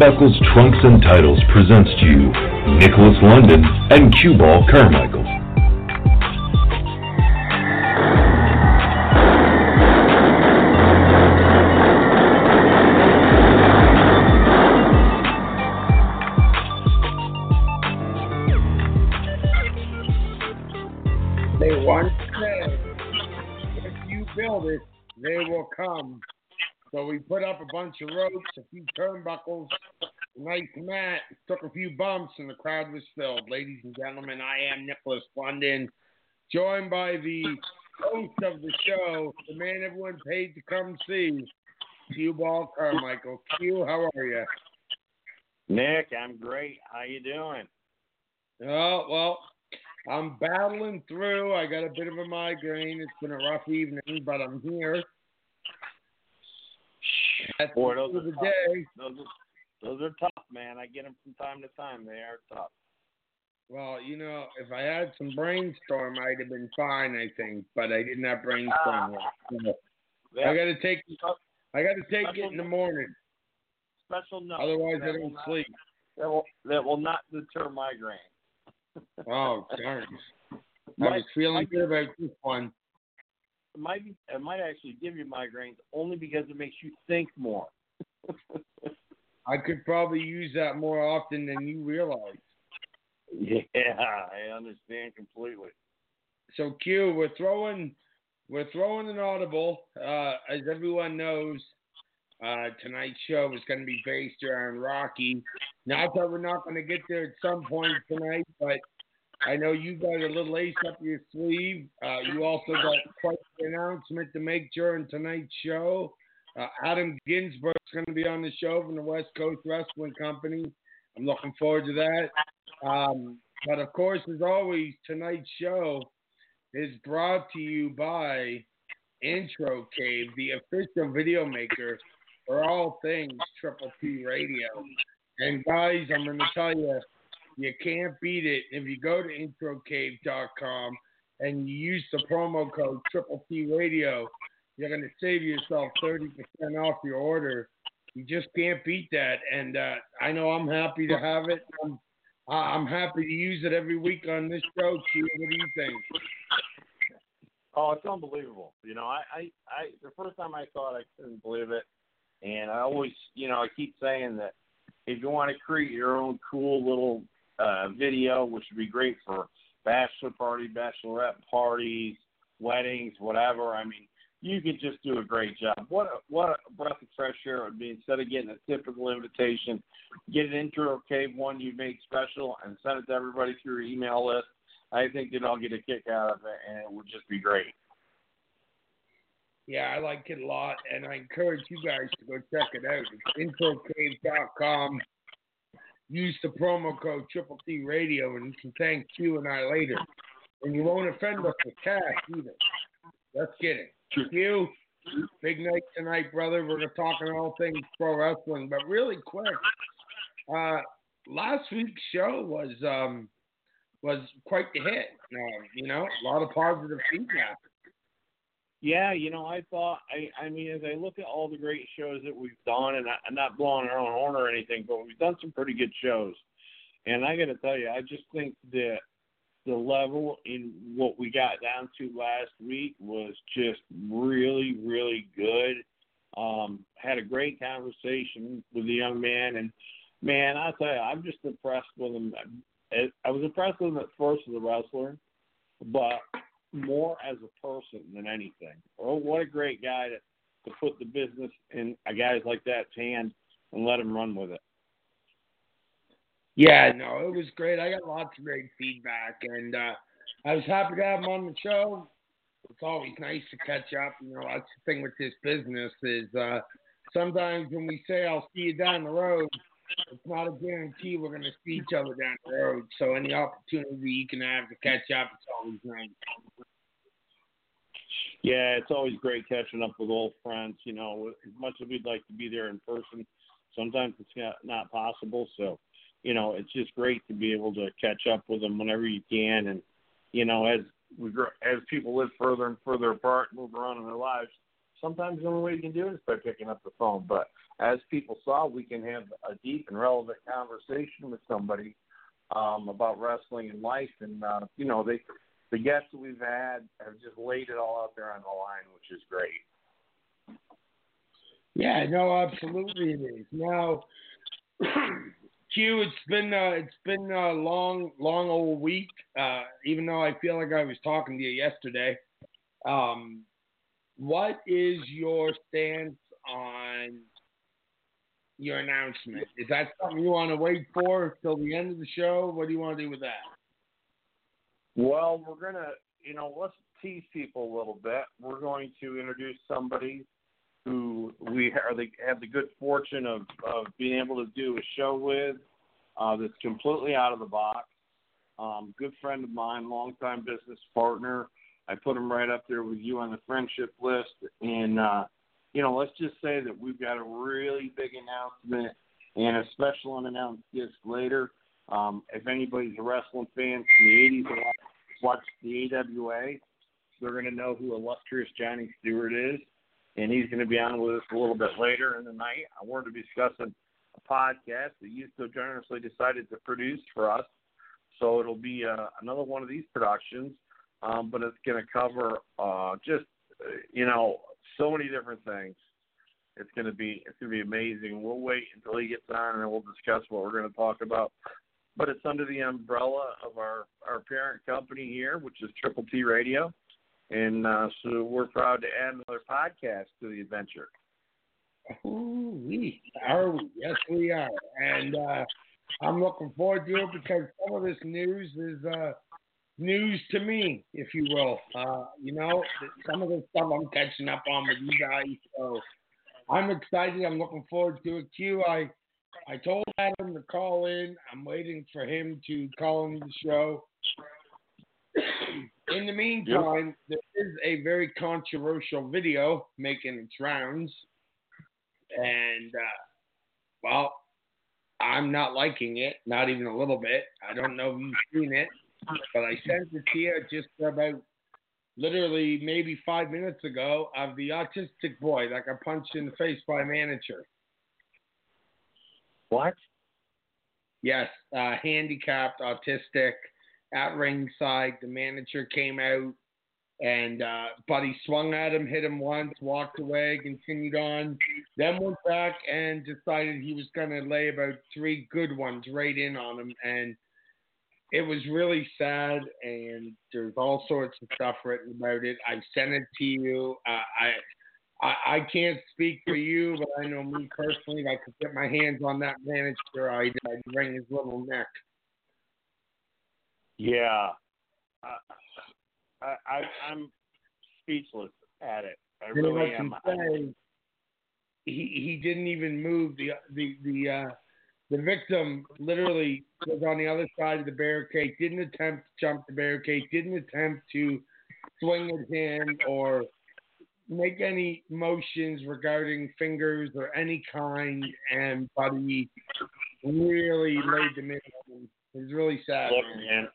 Turnbuckle's Trunks and Titles presents to you Nicholas London and Cue Ball Carmichael. They once said, if you build it, they will come. So we put up a bunch of ropes, a few turnbuckles, a nice mat, took a few bumps, and the crowd was filled. Ladies and gentlemen, I am Nicholas London, joined by the host of the show, the man everyone paid to come see, Cue Ball Carmichael. Q, how are you? Nick, I'm great. How you doing? Oh, well, I'm battling through. I got a bit of a migraine. It's been a rough evening, but I'm here. That's Boy, the those end of the tough. day. Those are those are tough, man. I get them from time to time. They are tough. Well, you know, if I had some brainstorm, I'd have been fine, I think. But I didn't have brainstorm. Yet. So I got to take. I got to take it in the morning. special note. Otherwise, I don't not- sleep. That will that will not deter migraine. Oh, darn. I Might- was feeling might- good about this one. It might be, it might actually give you migraines only because it makes you think more. I could probably use that more often than you realize. yeah, I understand completely. So Q, we're throwing we're throwing an audible. Uh, as everyone knows, uh, tonight's show is going to be based around Rocky. Not that we're not going to get there at some point tonight, but I know you got a little ace up your sleeve. Uh, you also got quite an announcement to make during tonight's show. Uh, Adam Ginsberg's going to be on the show from the West Coast Wrestling Company. I'm looking forward to that. Um, but of course, as always, tonight's show is brought to you by Intro Cave, the official video maker for all things Triple T Radio. And guys, I'm going to tell you, you can't beat it. If you go to introcave.com and you use the promo code Triple T Radio, you're going to save yourself 30% off your order. You just can't beat that. And uh, I know I'm happy to have it. I'm, I'm happy to use it every week on this show. Q, what do you think? Oh, it's unbelievable. You know, I, I, I the first time I saw it, I couldn't believe it. And I always, you know, I keep saying that if you want to create your own cool little uh, video, which would be great for bachelor party, bachelorette parties, weddings, whatever. I mean, you could just do a great job. What a, what a breath of fresh air it would be instead of getting a typical invitation, get an intro cave one you made special and send it to everybody through your email list. I think they'd all get a kick out of it, and it would just be great. Yeah, I like it a lot, and I encourage you guys to go check it out. It's introcave.com. Use the promo code Triple T Radio, and you can thank Q and I later. And you won't offend us with cash either. Let's get it. Q, big night tonight, brother. We're talking all things pro wrestling, but really quick. Uh, last week's show was um, was quite the hit. Um, you know, a lot of positive feedback. Yeah, you know, I thought I I mean as I look at all the great shows that we've done and I, I'm not blowing our own horn or anything, but we've done some pretty good shows. And I got to tell you, I just think that the level in what we got down to last week was just really really good. Um had a great conversation with the young man and man, I tell you, I'm just impressed with him. I- was impressed with him at first as a wrestler, but more as a person than anything. Oh, what a great guy to to put the business in a guy's like that's hand and let him run with it. Yeah, no, it was great. I got lots of great feedback, and uh, I was happy to have him on the show. It's always nice to catch up. You know, that's the thing with this business is uh, sometimes when we say I'll see you down the road, it's not a guarantee we're going to see each other down the road. So any opportunity you can have to catch up, it's always nice. Yeah, it's always great catching up with old friends. You know, as much as we'd like to be there in person, sometimes it's not, not possible. So, you know, it's just great to be able to catch up with them whenever you can. And, you know, as we grow, as people live further and further apart, move around in their lives, sometimes the only way you can do it is by picking up the phone. But as people saw, we can have a deep and relevant conversation with somebody um, about wrestling and life. And uh, you know, they the guests that we've had have just laid it all out there on the line, which is great. Yeah, no, absolutely it is. Now, Q, it's been uh, it's been a long, long old week. Uh, even though I feel like I was talking to you yesterday. Um, what is your stance on your announcement? Is that something you want to wait for till the end of the show? What do you want to do with that? Well, we're gonna, you know, let's tease people a little bit. We're going to introduce somebody we are the, have the good fortune of, of being able to do a show with uh, that's completely out of the box. Um, good friend of mine, longtime business partner. I put him right up there with you on the friendship list. And, uh, you know, let's just say that we've got a really big announcement and a special unannounced guest later. Um, if anybody's a wrestling fan from the 80s and watched the AWA, they're going to know who illustrious Johnny Stewart is and he's going to be on with us a little bit later in the night. I wanted to be discussing a podcast that you so generously decided to produce for us. So it'll be uh, another one of these productions, um, but it's going to cover uh, just uh, you know so many different things. It's going to be it's going to be amazing. We'll wait until he gets on and we'll discuss what we're going to talk about. But it's under the umbrella of our our parent company here, which is Triple T Radio and uh, so we're proud to add another podcast to the adventure. We are we? Yes, we are, and uh, I'm looking forward to it because some of this news is uh, news to me, if you will. Uh, you know, some of the stuff I'm catching up on with you guys, so I'm excited. I'm looking forward to it. Q, I I told Adam to call in. I'm waiting for him to call in the show. In the meantime, yep. there is a very controversial video making its rounds, and uh, well, I'm not liking it, not even a little bit. I don't know if you've seen it, but I sent it to you just about literally maybe five minutes ago of the autistic boy that got punched in the face by a manager. What? Yes, uh, handicapped, autistic at ringside. The manager came out and uh, Buddy swung at him, hit him once, walked away, continued on, then went back and decided he was going to lay about three good ones right in on him. And it was really sad, and there's all sorts of stuff written about it. I sent it to you. Uh, I. I, I can't speak for you, but I know me personally. I could get my hands on that manager, I'd, I'd wring his little neck. Yeah, uh, I, I I'm speechless at it. I really am. Say, he he didn't even move. The the the uh, the victim literally was on the other side of the barricade. Didn't attempt to jump the barricade. Didn't attempt to swing his hand or make any motions regarding fingers or any kind. And Buddy really laid them in. It's really sad. Look, man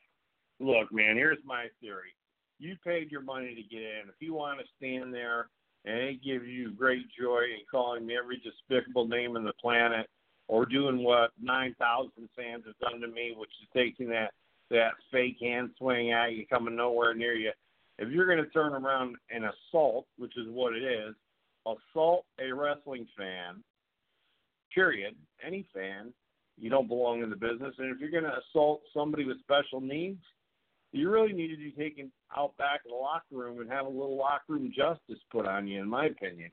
look, man, here's my theory. You paid your money to get in. If you want to stand there and it gives you great joy in calling me every despicable name in the planet or doing what 9,000 fans have done to me, which is taking that, that fake hand swing at you coming nowhere near you. If you're going to turn around and assault, which is what it is, assault a wrestling fan, period, any fan, you don't belong in the business. And if you're going to assault somebody with special needs, you really need to be taken out back in the locker room and have a little locker room justice put on you, in my opinion.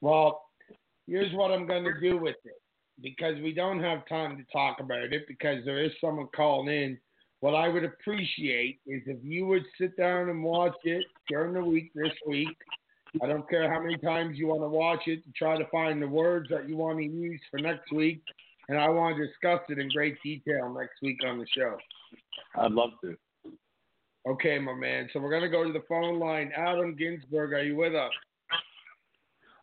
Well, here's what I'm going to do with it because we don't have time to talk about it because there is someone calling in. What I would appreciate is if you would sit down and watch it during the week this week. I don't care how many times you want to watch it to try to find the words that you want to use for next week. And I want to discuss it in great detail next week on the show. I'd love to. Okay, my man. So we're going to go to the phone line. Adam Ginsberg, are you with us?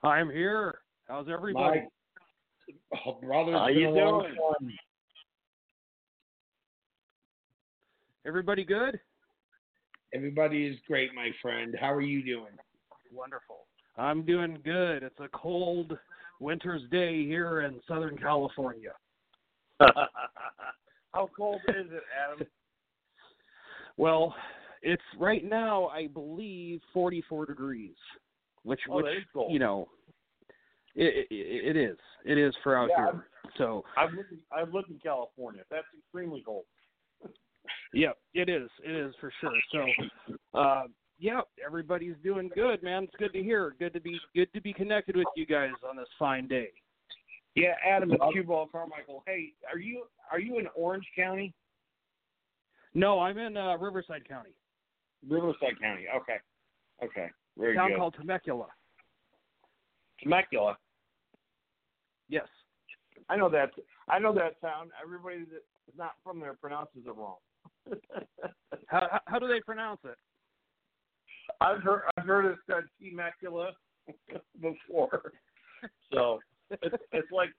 I'm here. How's everybody? My, oh, brother, how you doing? Everybody good? Everybody is great, my friend. How are you doing? Wonderful. I'm doing good. It's a cold winter's day here in Southern California. How cold is it, Adam? Well, it's right now, I believe, 44 degrees, which, Oh, which that is cold. you know, it, it, it is. It is for out Yeah, here. So, I've lived, I've lived in California. That's extremely cold. yeah, it is. It is for sure. So, uh, yeah, everybody's doing good, man. It's good to hear. Good to be good to be connected with you guys on this fine day. Yeah, Adam, it's Cue Ball Carmichael. Hey, are you are you in Orange County? No, I'm in uh, Riverside County, Riverside County. Okay. Okay. Very town good. called Temecula. Temecula. Yes. I know that. I know that town. Everybody that's not from there pronounces it wrong. How, how how do they pronounce it? I've heard I've heard it said Temecula before. So it's it's like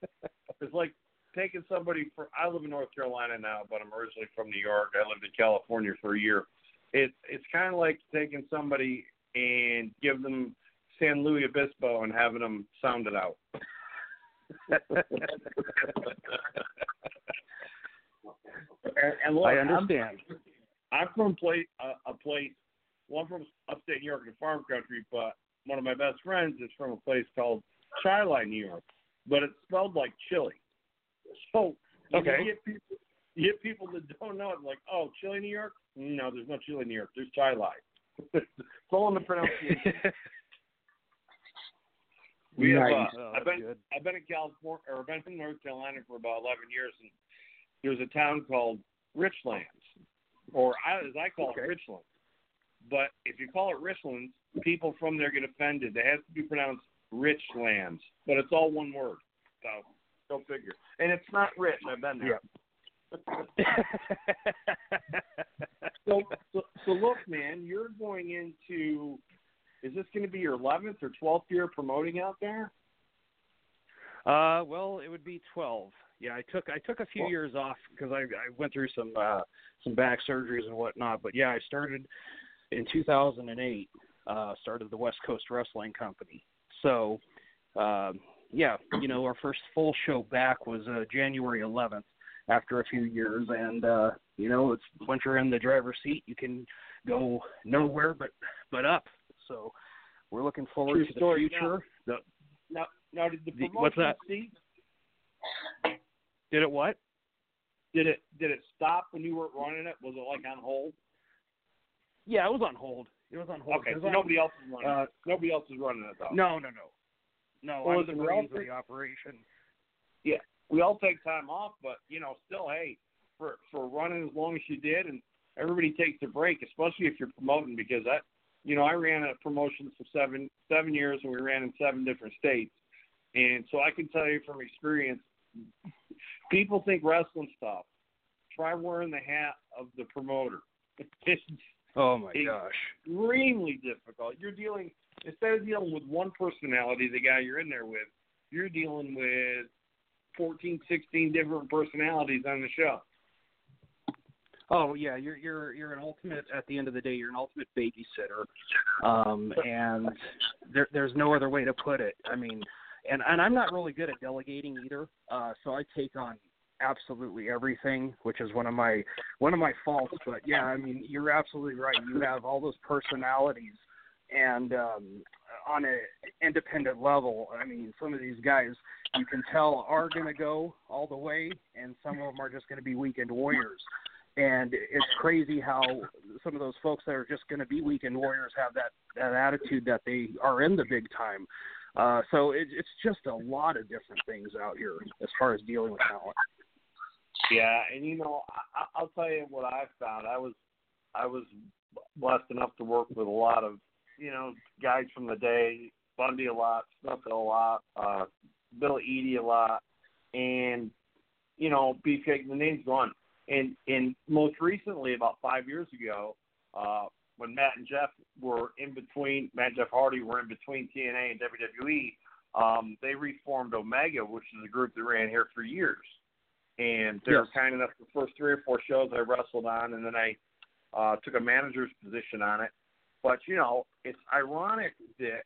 it's like taking somebody for I live in North Carolina now, but I'm originally from New York. I lived in California for a year. It's it's kind of like taking somebody and give them San Luis Obispo and having them sound it out. and, and look, I I'm- understand. I'm from place a, a place. Well, I'm from upstate New York in farm country, but one of my best friends is from a place called Chi-Li, New York, but it's spelled like chili. So Okay. you get people, you get people that don't know it, like, oh, chili, New York? No, there's no chili, New York. There's Chi-Li. it's all in the pronunciation. We have. Uh, Oh, I've been good. I've been in California or I've been in North Carolina for about eleven years, and there's a town called Richlands, or I, as I call Okay. it, Richland. But if you call it Richlands, people from there get offended. It has to be pronounced Richlands, but it's all one word. So go figure. And it's not rich. I've been there. So, so, so look, man, you're going into. Is this going to be your 11th or 12th year promoting out there? Uh, well, it would be twelve. Yeah, I took I took a few Well- years off because I I went through some uh some back surgeries and whatnot. But yeah, I started in 2008. Uh, started the West Coast Wrestling Company. So, um, yeah, you know, our first full show back was uh, January 11th. After a few years, and uh, you know, it's once you're in the driver's seat, you can go nowhere but but up. So, we're looking forward True to the story. future. The, Now, now did the The- promotion what's that? cease? did it what? Did it did it stop when you weren't running it? Was it like on hold? Yeah, it was on hold. It was on hold. Okay, so on- nobody else is running. Uh. Nobody else is running it though. no, no, no, no. Well, I was the we all of take- the operation. Yeah, we all take time off, but you know, still, hey, for for running as long as you did, and everybody takes a break, especially if you're promoting, because I, you know, I ran a promotion for seven seven years, and we ran in seven different states, and so I can tell you from experience, people think wrestling stuff. Try wearing the hat of the promoter. Oh my Hey, gosh. extremely difficult. You're dealing instead of dealing with one personality, the guy you're in there with, you're dealing with 14, 16 different personalities on the show. Oh yeah, you're you're you're an ultimate. At the end of the day, you're an ultimate babysitter, um, and there, there's no other way to put it. I mean, and and I'm not really good at delegating either. Uh, so I take on absolutely everything, which is one of my one of my faults. But yeah, I mean, you're absolutely right. You have all those personalities, and um, on a independent level, I mean, some of these guys you can tell are going to go all the way, and some of them are just going to be weekend warriors. And it's crazy how some of those folks that are just going to be weekend warriors have that that attitude that they are in the big time. Uh, so it, it's just a lot of different things out here as far as dealing with talent. Yeah, and you know, I, I'll tell you what I found. I was I was blessed enough to work with a lot of you know guys from the day, Bundy a lot, Smith a lot, uh, Bill Eadie a lot, and you know, Beefcake. The name's gone. And and most recently, about five years ago, uh, when Matt and Jeff were in between, Matt and Jeff Hardy were in between TNA and WWE. Um, they reformed Omega, which is a group that ran here for years and they were kind enough the first three or four shows I wrestled on, and then I uh, took a manager's position on it. But you know, it's ironic that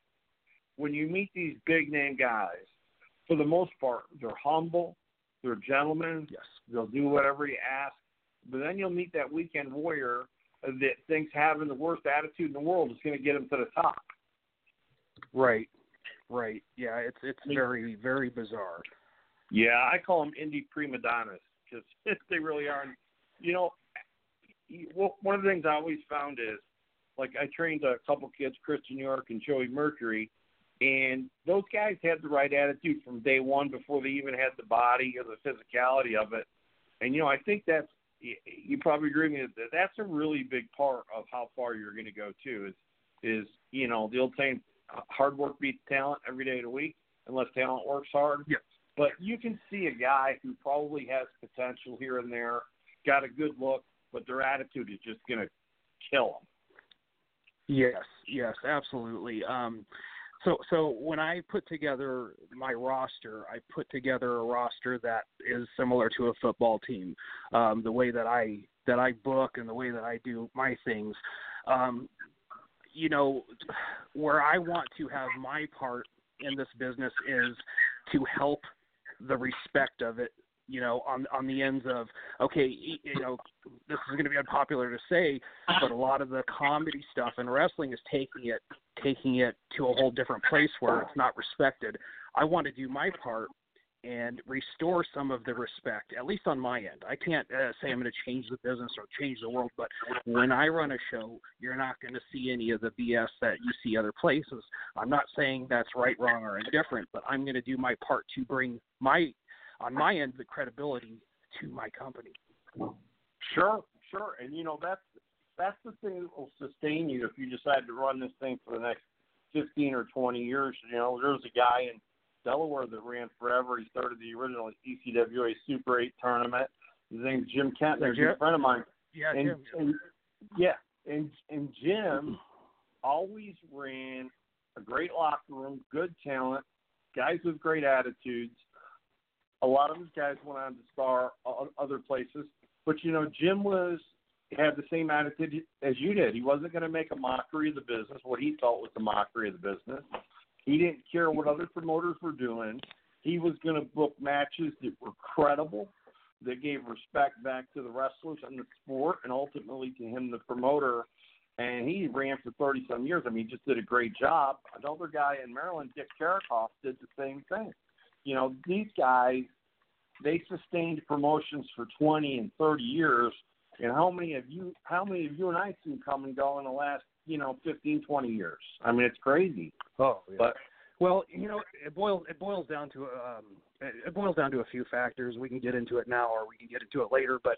when you meet these big name guys, for the most part, they're humble, they're gentlemen. Yes. They'll do whatever you ask. But then you'll meet that weekend warrior that thinks having the worst attitude in the world is going to get him to the top. Right. Right. Yeah, it's it's very very bizarre. Yeah, I call them indie prima donnas because they really are. You know, one of the things I always found is, like, I trained a couple kids, Christian York and Joey Mercury, and those guys had the right attitude from day one before they even had the body or the physicality of it. And you know, I think that's you probably agree with me that that's a really big part of how far you're going to go too. Is is you know the old saying, hard work beats talent every day of the week, unless talent works hard. Yes. But you can see a guy who probably has potential here and there, got a good look, but their attitude is just going to kill them. Yes, yes, absolutely. Um, so, so when I put together my roster, I put together a roster that is similar to a football team. Um, the way that I that I book and the way that I do my things, um, you know, where I want to have my part in this business is to help the respect of it you know, on on the ends of okay, you know, this is going to be unpopular to say, but a lot of the comedy stuff in wrestling is taking it taking it to a whole different place where it's not respected. I want to do my part and restore some of the respect, at least on my end. I can't uh, say I'm going to change the business or change the world, but when I run a show, you're not going to see any of the BS that you see other places. I'm not saying that's right, wrong, or indifferent, but I'm going to do my part to bring my on my end the credibility to my company. Sure, sure, and you know that's that's the thing that will sustain you if you decide to run this thing for the next fifteen or twenty years. You know, there's a guy in Delaware that ran forever. He started the original ECWA Super Eight tournament. His name's Jim Kettner. There's a friend of mine. Yeah, and, Jim. And, yeah, and and Jim always ran a great locker room, good talent, guys with great attitudes, a lot of these guys went on to star in other places, but you know, Jim was had the same attitude as you did. He wasn't going to make a mockery of the business, what he felt was the mockery of the business. He didn't care what other promoters were doing. He was going to book matches that were credible, that gave respect back to the wrestlers and the sport, and ultimately to him, the promoter. And he ran for 30 some years. I mean, he just did a great job. Another guy in Maryland, Dick Caricofe, did the same thing you know, these guys, they sustained promotions for 20 and 30 years. And how many of you, how many of you and I seen come and go in the last, you know, 15, 20 years? I mean, it's crazy. Oh, yeah. But well, you know, it boils it boils down to um, it boils down to a few factors. We can get into it now, or we can get into it later. But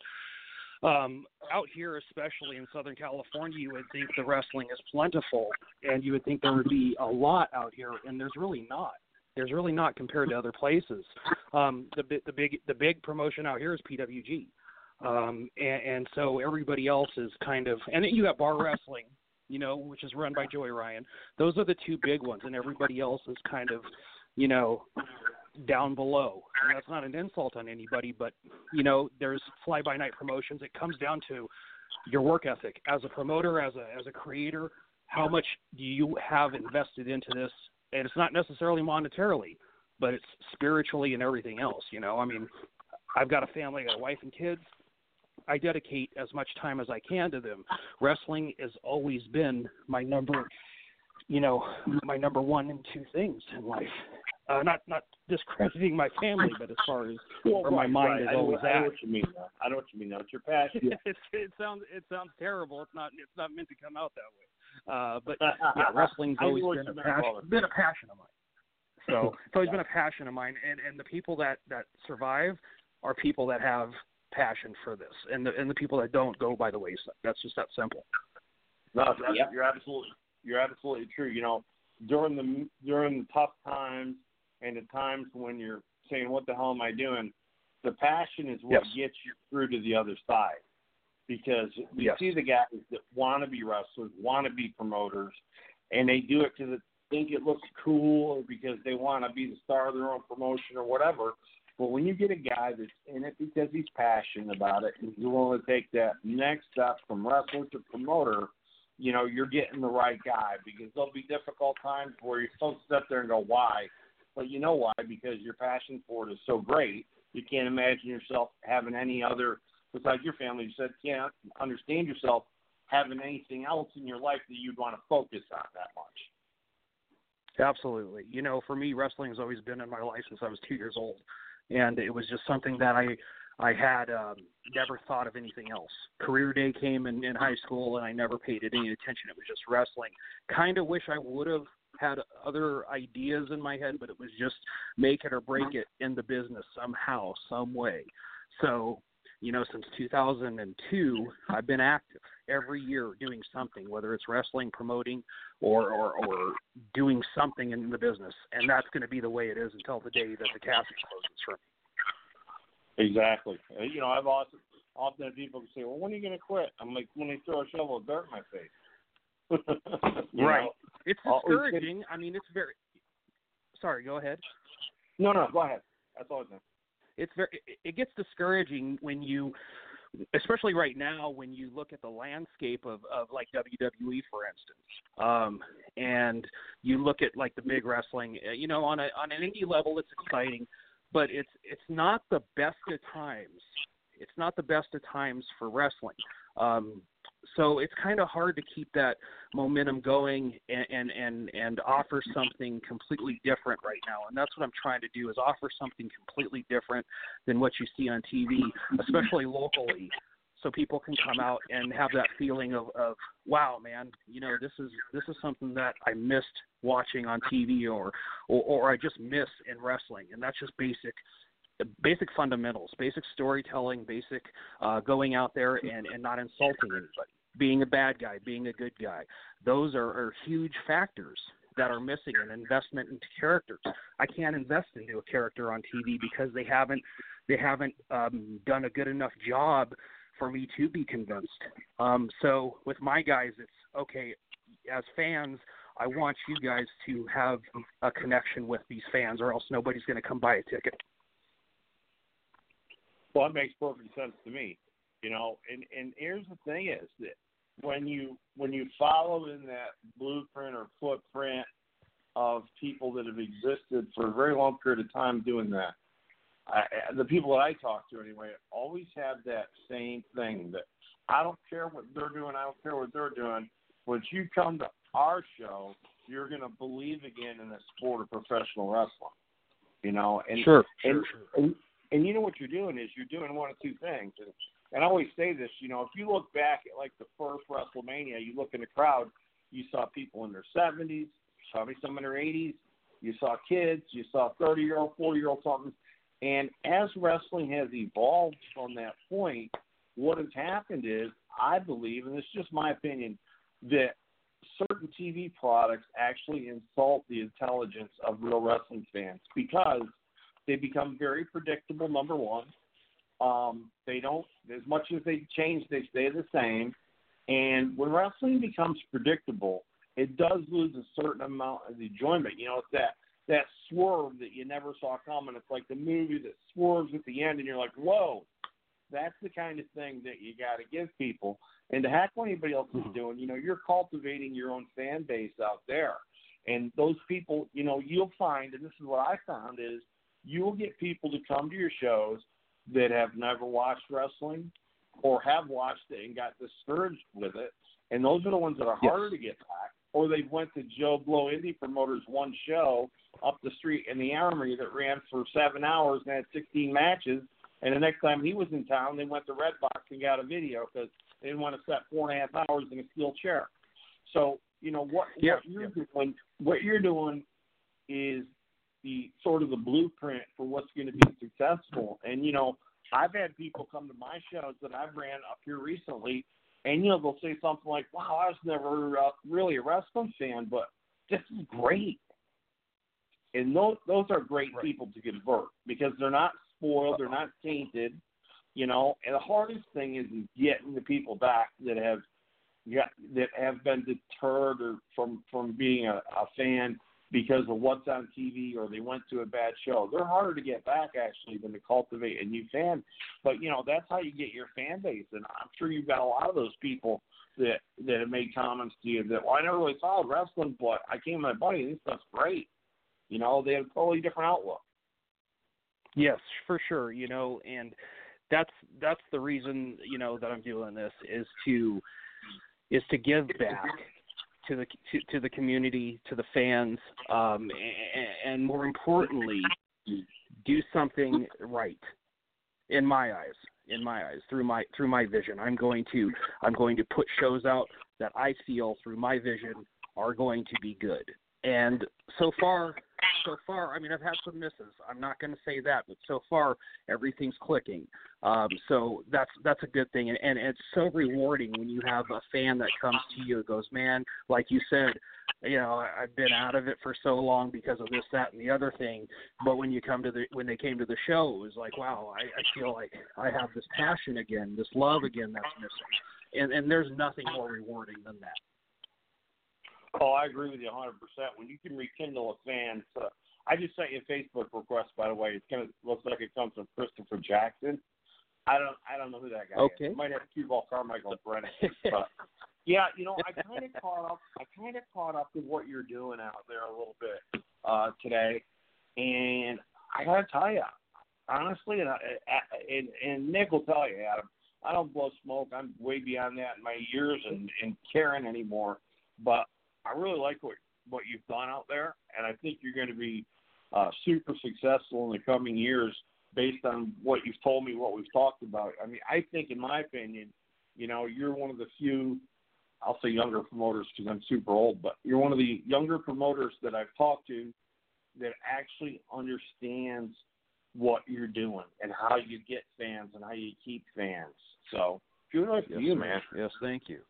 um, out here, especially in Southern California, you would think the wrestling is plentiful, and you would think there would be a lot out here, and there's really not. There's really not compared to other places. Um, the the big the big promotion out here is PWG, um, and, and so everybody else is kind of and then you got bar wrestling, you know, which is run by Joey Ryan. Those are the two big ones, and everybody else is kind of, you know, down below. And that's not an insult on anybody, but you know, there's fly by night promotions. It comes down to your work ethic as a promoter, as a as a creator. How much do you have invested into this and it's not necessarily monetarily, but it's spiritually and everything else. You know, I mean, I've got a family, I got a wife and kids. I dedicate as much time as I can to them. Wrestling has always been my number, you know, my number one and two things in life. Uh, not not discrediting my family, but as far as well, where right, my mind right. is always I know, at. I know what you mean. Though. I know what you mean. Now it's your passion. it, it sounds it sounds terrible. It's not it's not meant to come out that way. Uh, but yeah, wrestling's always been a passion, been a passion of mine. So it's always been a passion of mine, and and the people that that survive are people that have passion for this, and the and the people that don't go by the wayside. That's just that simple. No, that's, yep. you're absolutely you're absolutely true. You know, during the during the tough times and the times when you're saying, "What the hell am I doing?" The passion is what yes. gets you through to the other side because we yes. see the guys that want to be wrestlers, want to be promoters, and they do it because they think it looks cool or because they want to be the star of their own promotion or whatever. But when you get a guy that's in it because he's passionate about it and he's willing to take that next step from wrestler to promoter, you know you're getting the right guy because there'll be difficult times where you're supposed to sit there and go why, but you know why because your passion for it is so great you can't imagine yourself having any other besides your family. You said can't understand yourself having anything else in your life that you'd want to focus on that much. Absolutely. You know, for me, wrestling has always been in my life since I was two years old, and it was just something that I I had um, never thought of anything else. Career day came in, in high school, and I never paid it any attention. It was just wrestling. Kind of wish I would have had other ideas in my head, but it was just make it or break it in the business somehow, some way. So you know, since 2002, I've been active every year doing something, whether it's wrestling, promoting, or or, or doing something in the business, and that's going to be the way it is until the day that the casket closes for me. Exactly. Uh, you know, I've often often had people say, "Well, when are you going to quit?" I'm like, "When they throw a shovel of dirt in my face." right. Know? It's discouraging. I mean, it's very. Sorry. Go ahead. No, no. Go ahead. That's all I'm it's very it gets discouraging when you especially right now when you look at the landscape of, of like WWE for instance, um, and you look at like the big wrestling, uh, you know, on a on an indie level, it's exciting, but it's it's not the best of times. It's not the best of times for wrestling. Um, so it's kind of hard to keep that momentum going and, and and and offer something completely different right now. And that's what i'm trying to do is offer something completely different than what you see on tv especially locally so people can come out and have that feeling of, of wow man you know this is this is something that i missed watching on tv or or, or i just miss in wrestling. And that's just basic basic fundamentals, basic storytelling, basic uh, going out there and, and not insulting anybody, being a bad guy, being a good guy. Those are, are huge factors that are missing an investment into characters. I can't invest into a character on TV because they haven't they haven't um, done a good enough job for me to be convinced. Um, so with my guys, it's okay. As fans, I want you guys to have a connection with these fans, or else nobody's going to come buy a ticket. Well, that makes perfect sense to me. You know, and and here's the thing is that when you when you follow in that blueprint or footprint of people that have existed for a very long period of time doing that, I, the people that I talk to anyway always have that same thing that I don't care what they're doing, I don't care what they're doing. Once you come to our show, you're going to believe again in the sport of professional wrestling. You know, and sure, and, sure. and and you know what you're doing is you're doing one of two things. And, and I always say this, you know, if you look back at like the first WrestleMania, you look in the crowd, you saw people in their 70s, probably some in their 80s. You saw kids, you saw 30 year old, 40 year old something. And as wrestling has evolved from that point, what has happened is, I believe, and is just my opinion, that certain TV products actually insult the intelligence of real wrestling fans because they become very predictable. Number one, um, they don't as much as they change, they stay the same. And when wrestling becomes predictable, it does lose a certain amount of enjoyment. You know, it's that that swerve that you never saw coming. It's like the movie that swerves at the end, and you're like, whoa. That's the kind of thing that you got to give people. And to hack what anybody else is doing, you know, you're cultivating your own fan base out there. And those people, you know, you'll find, and this is what I found is you will get people to come to your shows that have never watched wrestling or have watched it and got discouraged with it. And those are the ones that are yes. harder to get back. Or they went to Joe Blow Indie Promoters one show up the street in the Armory that ran for seven hours and had 16 matches. And the next time he was in town, they went to Red Box and got a video because they didn't want to set four and a half hours in a steel chair. So you know what, yeah. what you're yeah. doing. What you're doing is the sort of the blueprint for what's going to be successful. And you know, I've had people come to my shows that I've ran up here recently, and you know they'll say something like, "Wow, I was never uh, really a wrestling fan, but this is great." And those those are great right. people to convert because they're not spoiled, they're not tainted, you know. And the hardest thing is getting the people back that have got that have been deterred or from from being a, a fan because of what's on TV or they went to a bad show. They're harder to get back actually than to cultivate a new fan. But you know that's how you get your fan base, and I'm sure you've got a lot of those people that that have made comments to you that well I never really followed wrestling, but I came with my buddy and this stuff's great. You know they have a totally different outlook. Yes, for sure. You know, and that's that's the reason you know that I'm doing this is to is to give back to the to, to the community, to the fans, um, and, and more importantly, do something right. In my eyes, in my eyes, through my through my vision, I'm going to I'm going to put shows out that I feel through my vision are going to be good. And so far, so far, I mean, I've had some misses. I'm not going to say that, but so far, everything's clicking. Um, so that's that's a good thing, and, and it's so rewarding when you have a fan that comes to you and goes, "Man, like you said, you know, I've been out of it for so long because of this, that, and the other thing." But when you come to the when they came to the show, it was like, "Wow, I, I feel like I have this passion again, this love again that's missing," and and there's nothing more rewarding than that. Oh, I agree with you 100%. When you can rekindle a fan, so I just sent you a Facebook request, by the way. It's gonna looks like it comes from Christopher Jackson. I don't, I don't know who that guy okay. is. It might have cue ball Carmichael Brennan, but yeah, you know, I kind of caught up. I kind of caught up with what you're doing out there a little bit uh, today, and I gotta tell you, honestly, and, I, and and Nick will tell you, Adam, I don't blow smoke. I'm way beyond that in my years and and caring anymore. But I really like what what you've done out there, and I think you're going to be uh, super successful in the coming years based on what you've told me, what we've talked about. I mean, I think, in my opinion, you know, you're one of the few, I'll say younger promoters because I'm super old, but you're one of the younger promoters that I've talked to that actually understands what you're doing and how you get fans and how you keep fans. So, kudos yes, to you, man. Yes, thank you.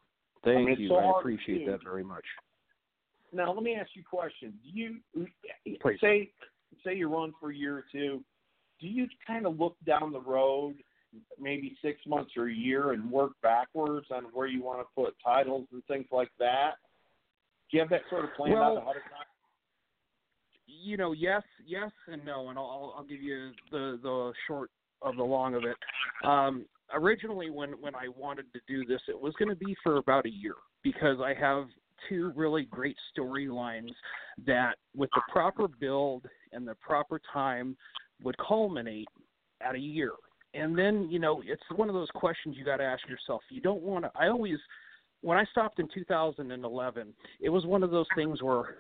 Thank I mean, you. So I appreciate that very much. Now, let me ask you a question. Do you Please. say say you run for a year or two? Do you kind of look down the road, maybe six months or a year, and work backwards on where you want to put titles and things like that? Do you have that sort of plan well, out ahead of time? You know, yes, yes, and no, and I'll I'll give you the the short of the long of it. Um, originally, when when I wanted to do this, it was going to be for about a year because I have two really great storylines that, with the proper build and the proper time, would culminate at a year. And then, you know, it's one of those questions you got to ask yourself. You don't want to. I always, when I stopped in 2011, it was one of those things where,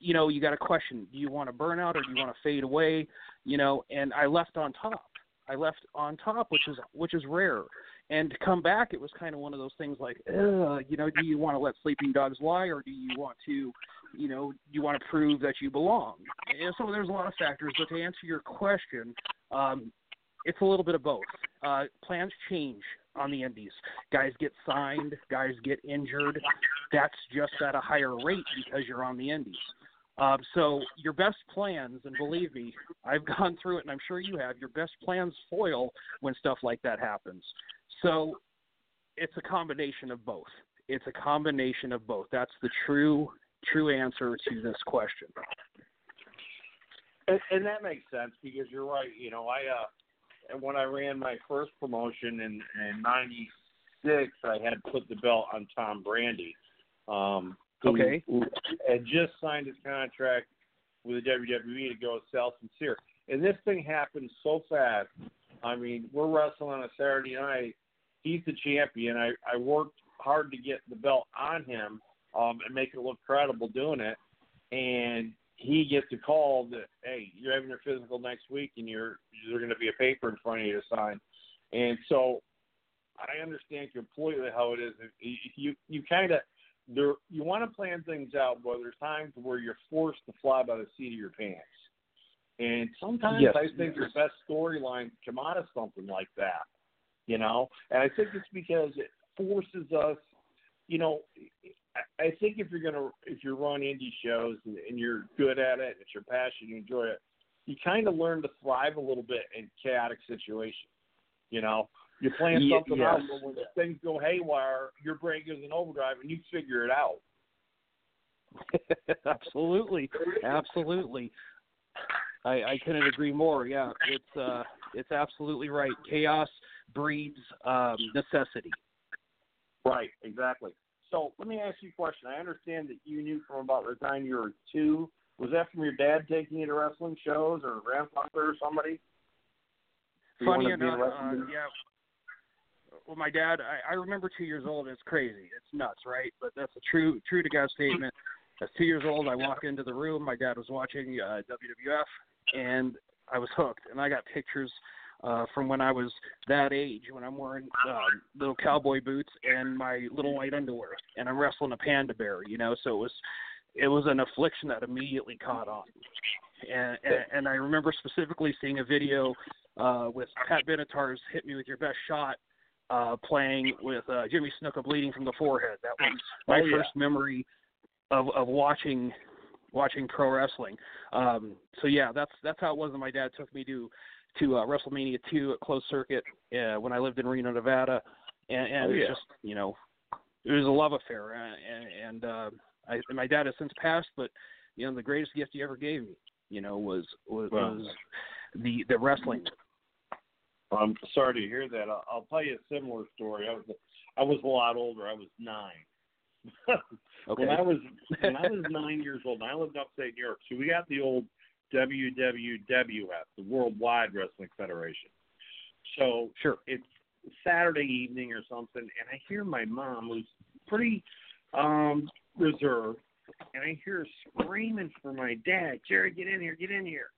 you know, you got a question: Do you want to burn out or do you want to fade away? You know, and I left on top. I left on top, which is which is rare. And to come back, it was kind of one of those things like, you know, do you want to let sleeping dogs lie, or do you want to, you know, do you want to prove that you belong? And so there's a lot of factors. But to answer your question, um, it's a little bit of both. Uh, plans change on the indies. Guys get signed, guys get injured. That's just at a higher rate because you're on the indies. Um, so your best plans, and believe me, I've gone through it, and I'm sure you have. Your best plans foil when stuff like that happens. So it's a combination of both. It's a combination of both. That's the true true answer to this question. And, and that makes sense because you're right. You know, I uh, when I ran my first promotion in in '96, I had put the belt on Tom Brandi. Um, who, okay. Who had just signed his contract with the WWE to go Sal Sincere. And this thing happened so fast. I mean, we're wrestling on a Saturday night. He's the champion. I, I worked hard to get the belt on him um, and make it look credible doing it. And he gets a call that, hey, you're having your physical next week and you're there's going to be a paper in front of you to sign. And so I understand completely how it is. You you kind of there you want to plan things out, but there's times where you're forced to fly by the seat of your pants. And sometimes yes. I think the best storylines come out of something like that, you know. And I think it's because it forces us, you know. I think if you're gonna if you're run indie shows and, and you're good at it, it's your passion, you enjoy it, you kind of learn to thrive a little bit in chaotic situations. You know, you plan something yes. out, but when things go haywire, your brain goes in overdrive and you figure it out. absolutely, absolutely. I, I couldn't agree more. Yeah, it's uh, it's absolutely right. Chaos breeds um, necessity. Right, exactly. So let me ask you a question. I understand that you knew from about the time you were two. Was that from your dad taking you to wrestling shows or grandfather or somebody? Funny enough, uh, yeah. Well, my dad, I, I remember two years old. It's crazy. It's nuts, right? But that's a true, true to God statement. I two years old. I walk into the room. My dad was watching uh, WWF, and I was hooked. And I got pictures uh, from when I was that age, when I'm wearing uh, little cowboy boots and my little white underwear, and I'm wrestling a panda bear. You know, so it was it was an affliction that immediately caught on. And, and, and I remember specifically seeing a video uh, with Pat Benatar's "Hit Me with Your Best Shot" uh, playing with uh, Jimmy Snuka bleeding from the forehead. That was my oh, yeah. first memory of of watching watching pro wrestling. Um, so yeah, that's that's how it was. that my dad took me to to uh, WrestleMania two at closed circuit uh, when I lived in Reno, Nevada, and, and oh, yeah. it's just you know it was a love affair, and, and uh, I, my dad has since passed, but you know the greatest gift he ever gave me, you know, was was, Wow. was the the wrestling. I'm sorry to hear that. I'll, I'll tell you a similar story. I was I was a lot older. I was nine. Okay. When I was when I was nine years old, and I lived upstate New York, so we got the old WWWF, the Worldwide Wrestling Federation. So Sure. it's Saturday evening or something, and I hear my mom, who's pretty um reserved, and I hear her screaming for my dad, Jerry, get in here, get in here.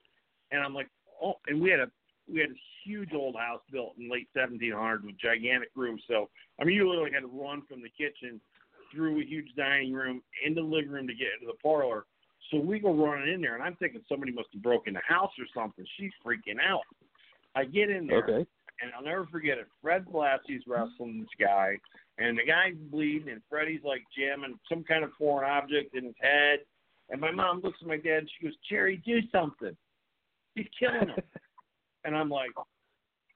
And I'm like, oh, and we had a we had a huge old house built in late 1700s with gigantic rooms. So I mean, you literally had to run from the kitchen through a huge dining room into the living room to get into the parlor. So we go running in there, and I'm thinking somebody must have broken the house or something. She's freaking out. I get in there, Okay. and I'll never forget it. Fred Blassie's wrestling this guy, and the guy's bleeding, and Freddie's like jamming some kind of foreign object in his head. And my mom looks at my dad, and she goes, "Jerry, do something. He's killing him." and I'm like,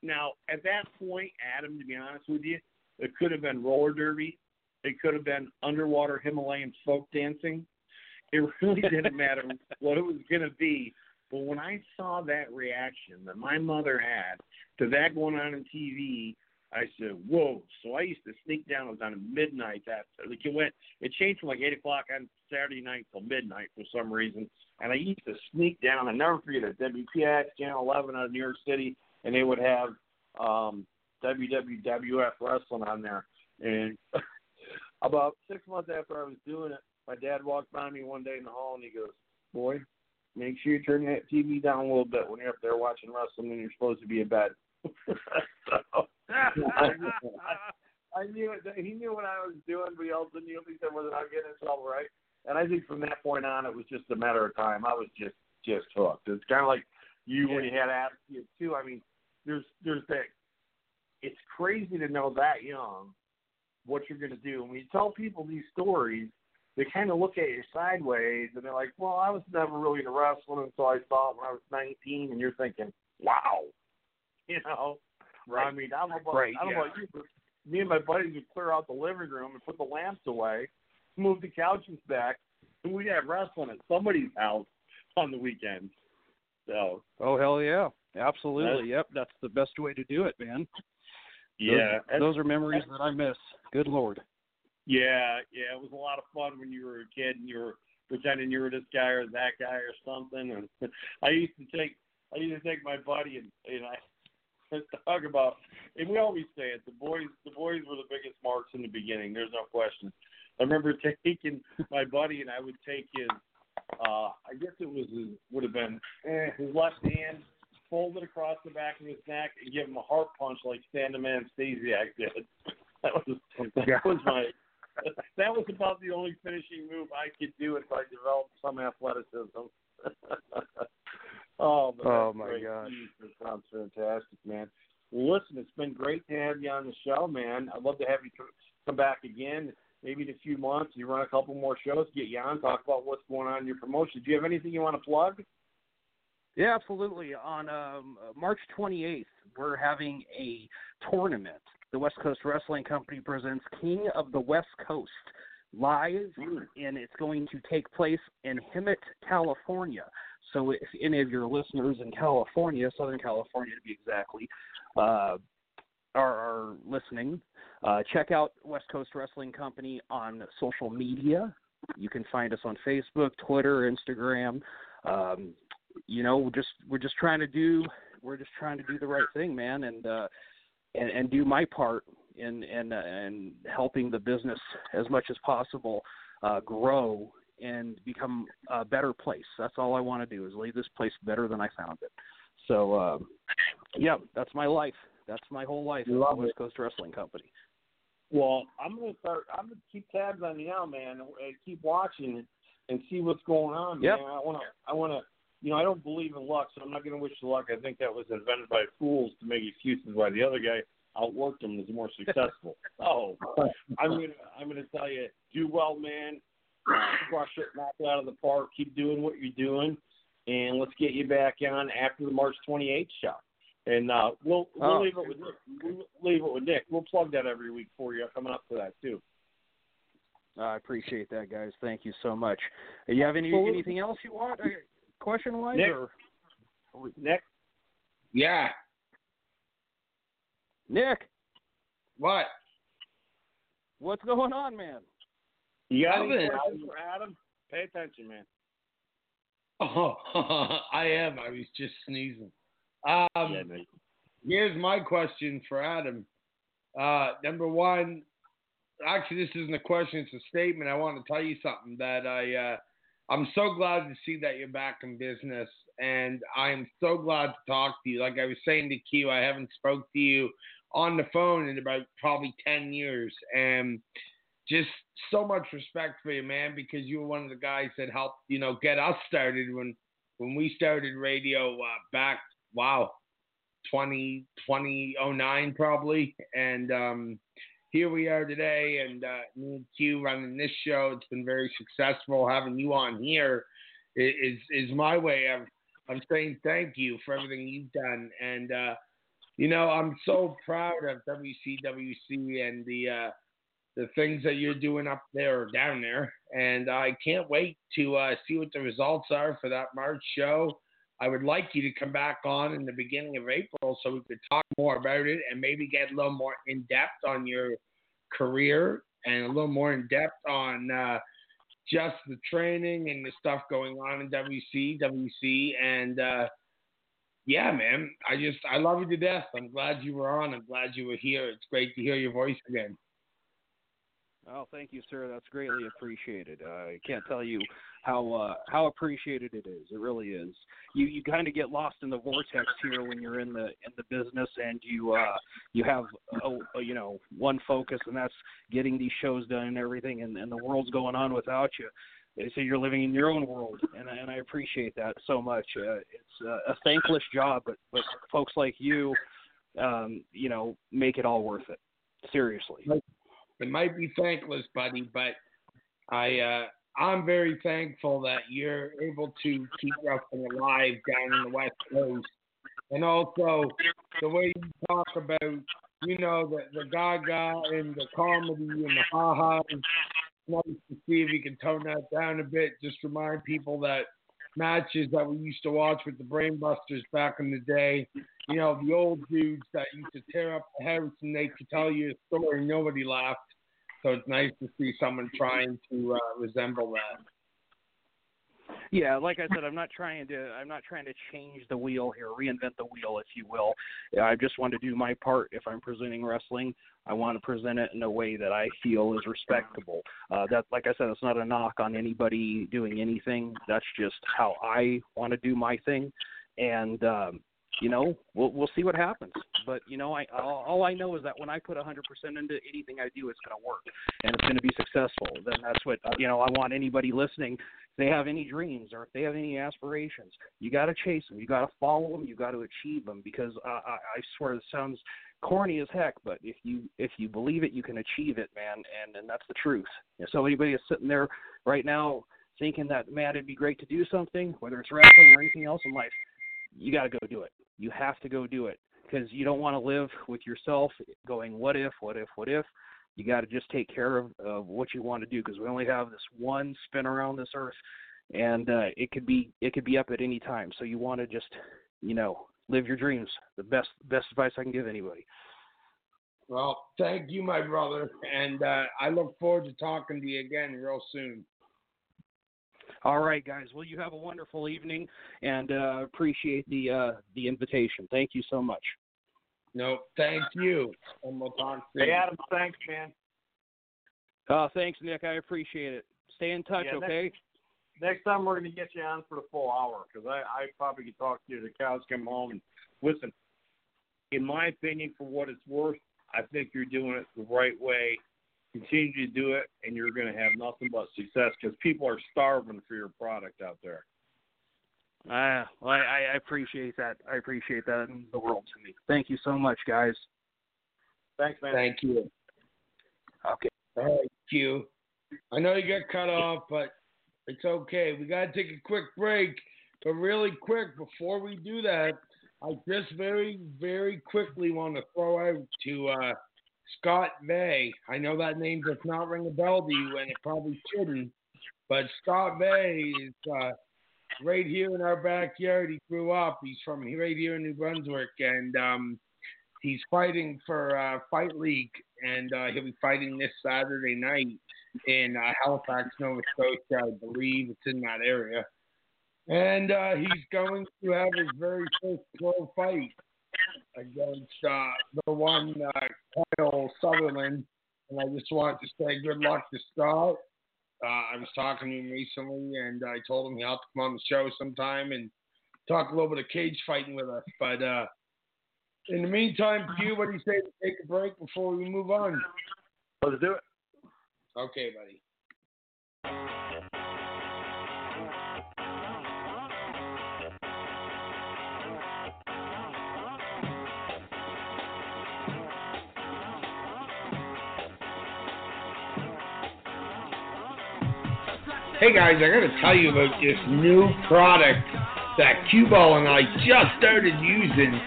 now at that point, Adam, to be honest with you, it could have been roller derby, it could have been underwater Himalayan folk dancing. It really didn't matter what it was going to be. But when I saw that reaction that my mother had to that going on on TV, I said, "Whoa!" So I used to sneak down. It was on midnight. That like it went. It changed from like eight o'clock on Saturday night till midnight for some reason. And I used to sneak down. I never forget it. WPIX Channel 11 out of New York City, and they would have um, WWWF wrestling on there. And about six months after I was doing it, my dad walked by me one day in the hall and he goes, "Boy, make sure you turn that TV down a little bit when you're up there watching wrestling and you're supposed to be in bed." so, I, I knew it. He knew what I was doing, but he also knew he said whether I'm getting in trouble, right? And I think from that point on, it was just a matter of time. I was just just hooked. It's kind of like you when you had attitude too. I mean, there's there's that. It's crazy to know that young what you're going to do. And when you tell people these stories, they kind of look at you sideways and they're like, "Well, I was never really into wrestling until I saw it when I was 19." And you're thinking, "Wow," you know. right. I mean, I don't know about, Right, I don't know about you, but me and my buddies would clear out the living room and put the lamps away, move the couches back, and we'd have wrestling at somebody's house on the weekends. So Oh hell yeah, absolutely. Yep, that's the best way to do it, man. yeah, those, those are memories that I miss. Good lord. Yeah, yeah, it was a lot of fun when you were a kid and you were pretending you were this guy or that guy or something. And I used to take, I used to take my buddy and and I talk about, and we always say it. The boys, the boys were the biggest marks in the beginning. There's no question. I remember taking my buddy and I would take his, uh, I guess it was his, would have been eh, his left hand, fold it across the back of his neck and give him a heart punch like Stand Man Stasiak did. That was that was my that was about the only finishing move I could do if I developed some athleticism. oh, but Oh, my great. gosh. That sounds fantastic, man. Well, listen, it's been great to have you on the show, man. I'd love to have you come back again, maybe in a few months. You run a couple more shows, get you on, talk about what's going on in your promotion. Do you have anything you want to plug? Yeah, absolutely. On um, March 28th, we're having a tournament. The West Coast Wrestling Company presents King of the West Coast. live, and it's going to take place in Hemet, California. So if any of your listeners in California, Southern California to be exactly, uh, are, are listening, uh, check out West Coast Wrestling Company on social media. You can find us on Facebook, Twitter, Instagram. Um, you know, we're just we're just trying to do we're just trying to do the right thing, man, and uh, and, and do my part in in uh, in helping the business as much as possible uh, grow and become a better place. That's all I want to do is leave this place better than I found it. So, uh, yeah, that's my life. That's my whole life. Love West. Coast Wrestling Company. Well, I'm gonna start. I'm gonna keep tabs on you now, man, and keep watching and see what's going on, Yep. man. I wanna, I wanna, you know, I don't believe in luck, so I'm not gonna wish you luck. I think that was invented by fools to make excuses why the other guy outworked him and is more successful. oh, I'm gonna, I'm gonna tell you, do well, man. Crush it, knock it out of the park. Keep doing what you're doing, and let's get you back on after the March 28th show. And uh, we'll we'll Oh. leave it with Nick. We'll leave it with Nick. We'll plug that every week for you coming up to that too. I appreciate that, guys. Thank you so much. You have any Absolutely. anything else you want, question wise, Nick. or Nick, Yeah. Nick? What? What's going on, man? you got any questions for Adam? Pay attention, man. Oh, I am. I was just sneezing. Um, yeah, Nick. Here's my question for Adam. Uh, number one, actually, this isn't a question; it's a statement. I want to tell you something that I, uh, I'm so glad to see that you're back in business, and I'm so glad to talk to you. Like I was saying to Q, I haven't spoke to you on the phone in about probably ten years, and just so much respect for you, man, because you were one of the guys that helped, you know, get us started when when we started radio uh, back. Wow, 20, 2009 probably. And um, here we are today, and uh, me and Q running this show. It's been very successful. Having you on here is is my way of I'm saying thank you for everything you've done. And uh, you know, I'm so proud of WCWC and the uh, the things that you're doing up there or down there. And I can't wait to uh, see what the results are for that March show. I would like you to come back on in the beginning of April so we could talk more about it and maybe get a little more in depth on your career and a little more in depth on uh, just the training and the stuff going on in WC, WC, and uh, yeah, man, I just I love you to death. I'm glad you were on. I'm glad you were here. It's great to hear your voice again. Oh, thank you, sir. That's greatly appreciated. I can't tell you how uh, how appreciated it is. It really is. You you kind of get lost in the vortex here when you're in the in the business, and you uh, you have a, a, you know one focus, and that's getting these shows done and everything, and, and the world's going on without you. They say you're living in your own world, and and I appreciate that so much. Uh, it's uh, a thankless job, but but folks like you, um, you know, make it all worth it. Seriously. It might be thankless, buddy, but I uh, I'm very thankful that you're able to keep wrestling alive down in the West Coast, and also the way you talk about you know the the Gaga and the comedy and the ha ha. Nice to see if you can tone that down a bit. Just remind people that matches that we used to watch with the Brainbusters back in the day. You know, the old dudes that used to tear up the house and they could tell you a story, and nobody laughed. So it's nice to see someone trying to uh, resemble that. Yeah, like I said, I'm not trying to I'm not trying to change the wheel here, reinvent the wheel, if you will. I just want to do my part. If I'm presenting wrestling, I want to present it in a way that I feel is respectable. Uh, that, like I said, it's not a knock on anybody doing anything. That's just how I want to do my thing, and um, you know, we'll we'll see what happens. But you know, I all, all I know is that when I put 100% into anything I do, it's going to work and it's going to be successful. Then that's what you know. I want anybody listening they have any dreams or if they have any aspirations, you got to chase them. You got to follow them. You got to achieve them because uh, I, I swear it sounds corny as heck, but if you if you believe it, you can achieve it, man. And and that's the truth. And so anybody is sitting there right now thinking that man, it'd be great to do something, whether it's wrestling or anything else in life, you got to go do it. You have to go do it because you don't want to live with yourself going, what if, what if, what if. you got to just take care of, of what you want to do because we only have this one spin around this earth, and uh, it could be it could be up at any time. So you want to just you know live your dreams. The best best advice I can give anybody. Well, thank you, my brother, and uh, I look forward to talking to you again real soon. All right, guys. Well, you have a wonderful evening, and uh, appreciate the uh, the invitation. Thank you so much. No, thank you, and we'll talk soon. Hey, Adam, thanks, man. Uh, thanks, Nick. I appreciate it. Stay in touch, Yeah, okay? next- Next time we're going to get you on for the full hour because I, I probably could talk to you. The cows come home and listen. In my opinion, for what it's worth, I think you're doing it the right way. Continue to do it, and you're going to have nothing but success because people are starving for your product out there. Uh, well, I, I appreciate that. I appreciate that in the world to me. Thank you so much, guys. Thanks, man. Thank you. Okay. Thank you. I know you got cut off, but it's okay. We got to take a quick break. But really quick, before we do that, I just very, very quickly want to throw out to uh, Scott Bay. I know that name does not ring a bell to you, and it probably shouldn't. But Scott Bay is uh, right here in our backyard. He grew up. He's from right here in New Brunswick, and um, he's fighting for uh, Fight League, and uh, he'll be fighting this Saturday night in uh, Halifax, Nova Scotia. I believe it's in that area. And uh, he's going to have his very first pro fight against uh, the one uh, Kyle Sutherland. And I just wanted to say good luck to Scott. Uh, I was talking to him recently, and I told him he'll have to come on the show sometime and talk a little bit of cage fighting with us. But uh, in the meantime, Q, what do you say to take a break before we move on? Let's do it. Okay, buddy. Hey guys, I gotta tell you about this new product that Q Ball and I just started using.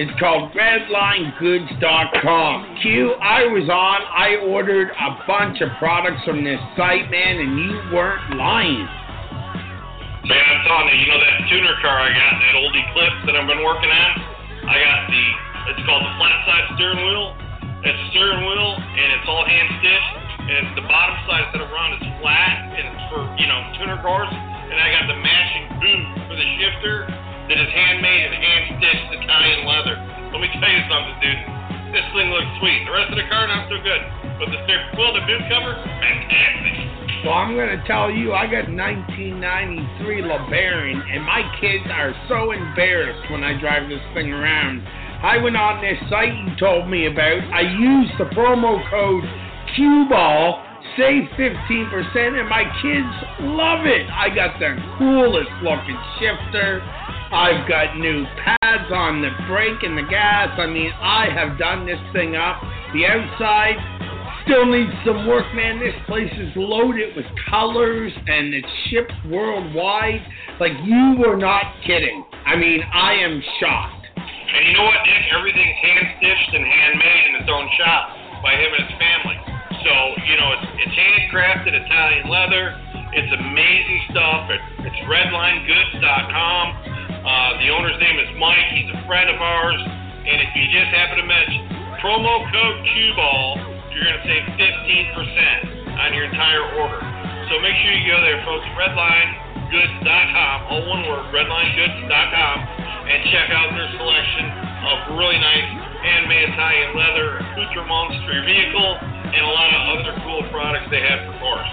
It's called RedlineGoods.com. Q, I was on, I ordered a bunch of products from this site, man, and you weren't lying. Man, I'm telling you, you know that tuner car I got, that old Eclipse that I've been working on? I got the, it's called the flat side steering wheel. It's a steering wheel, and it's all hand stitched, and it's the bottom side instead of round is flat, and for, you know, tuner cars. And I got the matching boot for the shifter that is handmade and hand stitched Italian leather. Let me tell you something, dude. This thing looks sweet. The rest of the car, not so good. But the the boot cover, fantastic. Well, I'm to tell you, I got 1993 LeBaron, and my kids are so embarrassed when I drive this thing around. I went on this site you told me about. I used the promo code QBall, save 15%, and my kids love it. I got the coolest looking shifter. I've got new pads on the brake and the gas. I mean, I have done this thing up. The outside still needs some work, man. This place is loaded with colors and it's shipped worldwide. Like, you were not kidding. I mean, I am shocked. And you know what, Nick? Everything's hand stitched and handmade in his own shop by him and his family. So, you know, it's, it's handcrafted Italian leather. It's amazing stuff. It, it's redlinegoods.com. Uh, the owner's name is Mike. He's a friend of ours. And if you just happen to mention promo code QBall, you're going to save 15% on your entire order. So make sure you go there, folks. Redlinegoods.com, all one word, redlinegoods.com, and check out their selection of really nice handmade Italian leather, accoutrements for your vehicle, and a lot of other cool products they have for cars.